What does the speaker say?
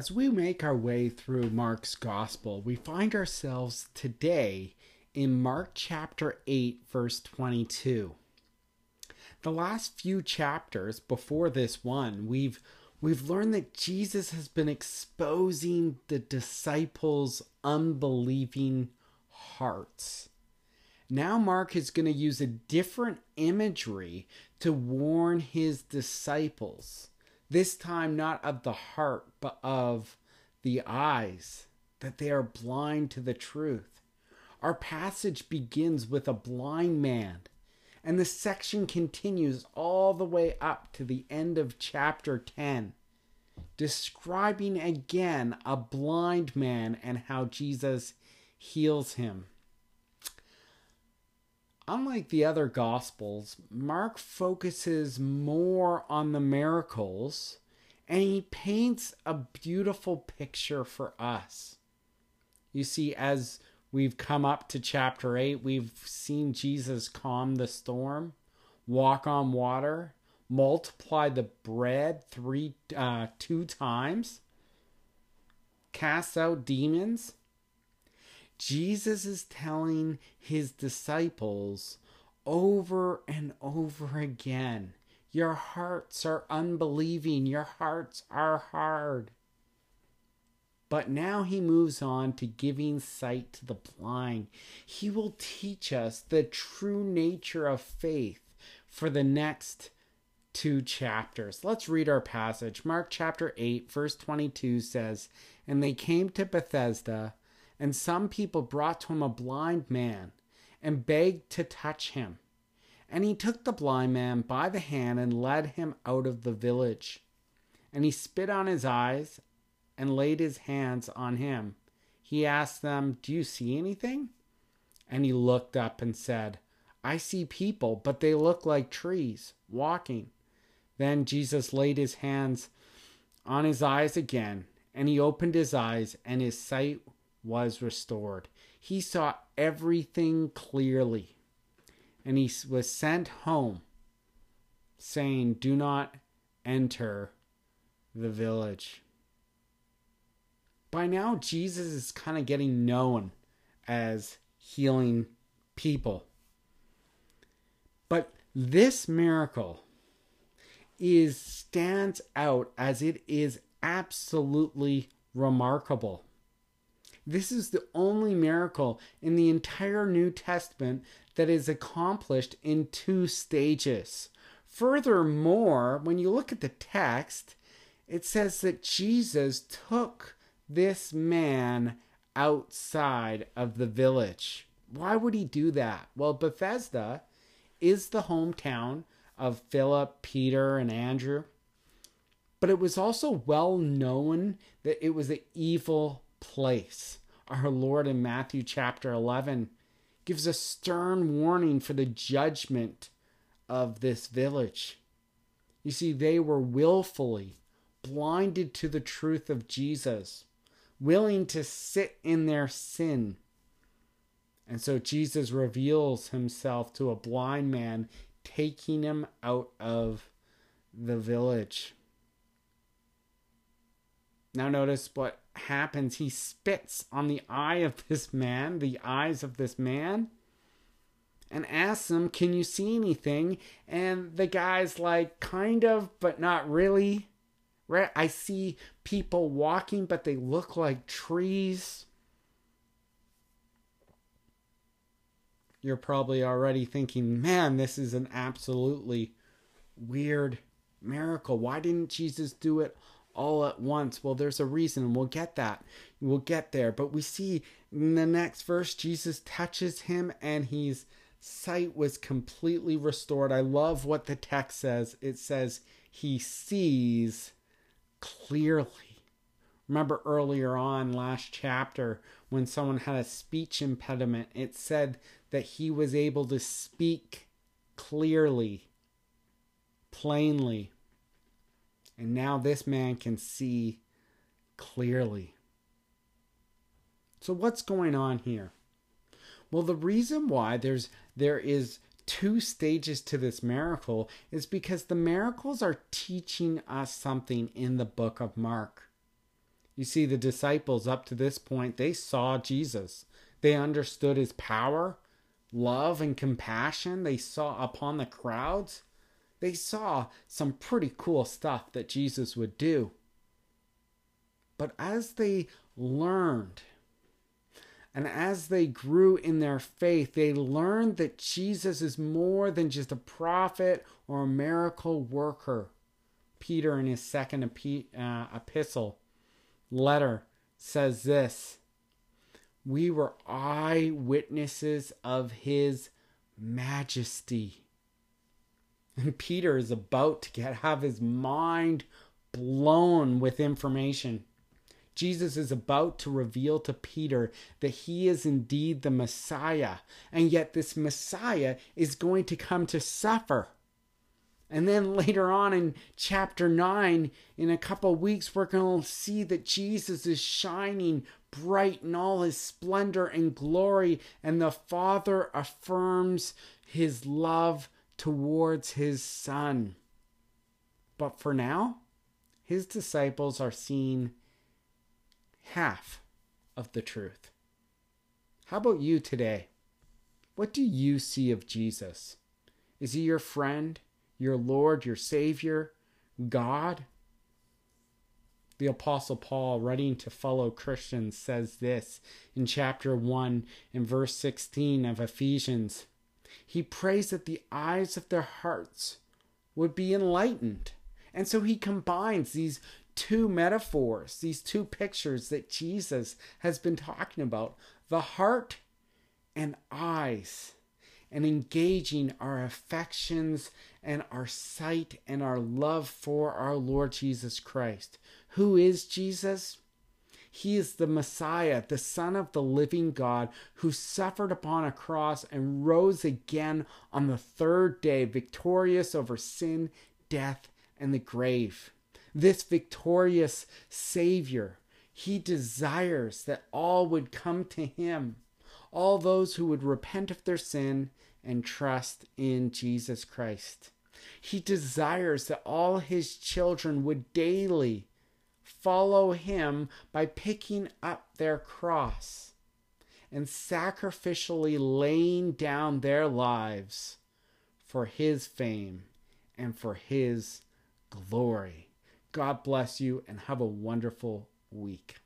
As we make our way through Mark's Gospel, we find ourselves today in Mark chapter 8, verse 22. The last few chapters before this one, we've we've learned that Jesus has been exposing the disciples' unbelieving hearts. Now, Mark is going to use a different imagery to warn his disciples. This time, not of the heart, but of the eyes, that they are blind to the truth. Our passage begins with a blind man, and the section continues all the way up to the end of chapter 10, describing again a blind man and how Jesus heals him. Unlike the other Gospels, Mark focuses more on the miracles and he paints a beautiful picture for us. You see, as we've come up to chapter 8, we've seen Jesus calm the storm, walk on water, multiply the bread three uh, two times, cast out demons, Jesus is telling his disciples over and over again your hearts are unbelieving, your hearts are hard. But now he moves on to giving sight to the blind. He will teach us the true nature of faith for the next two chapters. Let's read our passage. Mark chapter 8, verse 22 says, And they came to Bethsaida and some people brought to him a blind man and begged to touch him. And he took the blind man by the hand and led him out of the village. And he spit on his eyes and laid his hands on him. He asked them, Do you see anything? And he looked up and said, I see people, but they look like trees walking. Then Jesus laid his hands on his eyes again, and he opened his eyes, and his sight was restored. He saw everything clearly. And he was sent home, saying, Do not enter the village. By now, Jesus is kind of getting known as healing people. But this miracle is stands out as it is absolutely remarkable. This is the only miracle in the entire New Testament that is accomplished in two stages. Furthermore, when you look at the text, it says that Jesus took this man outside of the village. Why would he do that? Well, Bethsaida is the hometown of Philip, Peter, and Andrew. But it was also well known that it was an evil place. Our Lord in Matthew chapter 11 gives a stern warning for the judgment of this village. You see, they were willfully blinded to the truth of Jesus, willing to sit in their sin. And so Jesus reveals himself to a blind man, taking him out of the village. Now, notice what happens. He spits on the eye of this man, the eyes of this man, and asks him, Can you see anything? And the guy's like, Kind of, but not really. Right? I see people walking, but they look like trees. You're probably already thinking, man, this is an absolutely weird miracle. Why didn't Jesus do it all at once. Well, there's a reason. We'll get that. We'll get there. But we see in the next verse, Jesus touches him and his sight was completely restored. I love what the text says. It says he sees clearly. Remember earlier on, last chapter, when someone had a speech impediment, it said that he was able to speak clearly, plainly. And now this man can see clearly. So what's going on here? Well, the reason why there's there is two stages to this miracle is because the miracles are teaching us something in the book of Mark. You see, the disciples up to this point, they saw Jesus. They understood his power, love, and compassion they saw upon the crowds. They saw some pretty cool stuff that Jesus would do. But as they learned and as they grew in their faith, they learned that Jesus is more than just a prophet or a miracle worker. Peter, in his second uh, epistle letter, says this We were eyewitnesses of his majesty. And Peter is about to get have his mind blown with information. Jesus is about to reveal to Peter that he is indeed the Messiah, and yet this Messiah is going to come to suffer. And then later on in chapter 9, in a couple weeks, we're going to see that Jesus is shining bright in all his splendor and glory, and the Father affirms his love towards his Son. But for now, his disciples are seeing half of the truth. How about you today? What do you see of Jesus? Is he your friend, your Lord, your Savior, God? The Apostle Paul, writing to fellow Christians, says this in chapter 1 and verse 16 of Ephesians. He prays that the eyes of their hearts would be enlightened. And so he combines these two metaphors, these two pictures that Jesus has been talking about the heart and eyes, and engaging our affections and our sight and our love for our Lord Jesus Christ. Who is Jesus? He is the Messiah, the Son of the living God, who suffered upon a cross and rose again on the third day, victorious over sin, death, and the grave this victorious Savior. He desires that all would come to Him, all those who would repent of their sin and trust in Jesus Christ. He desires that all His children would daily follow Him by picking up their cross and sacrificially laying down their lives for His fame and for His glory. God bless you and have a wonderful week.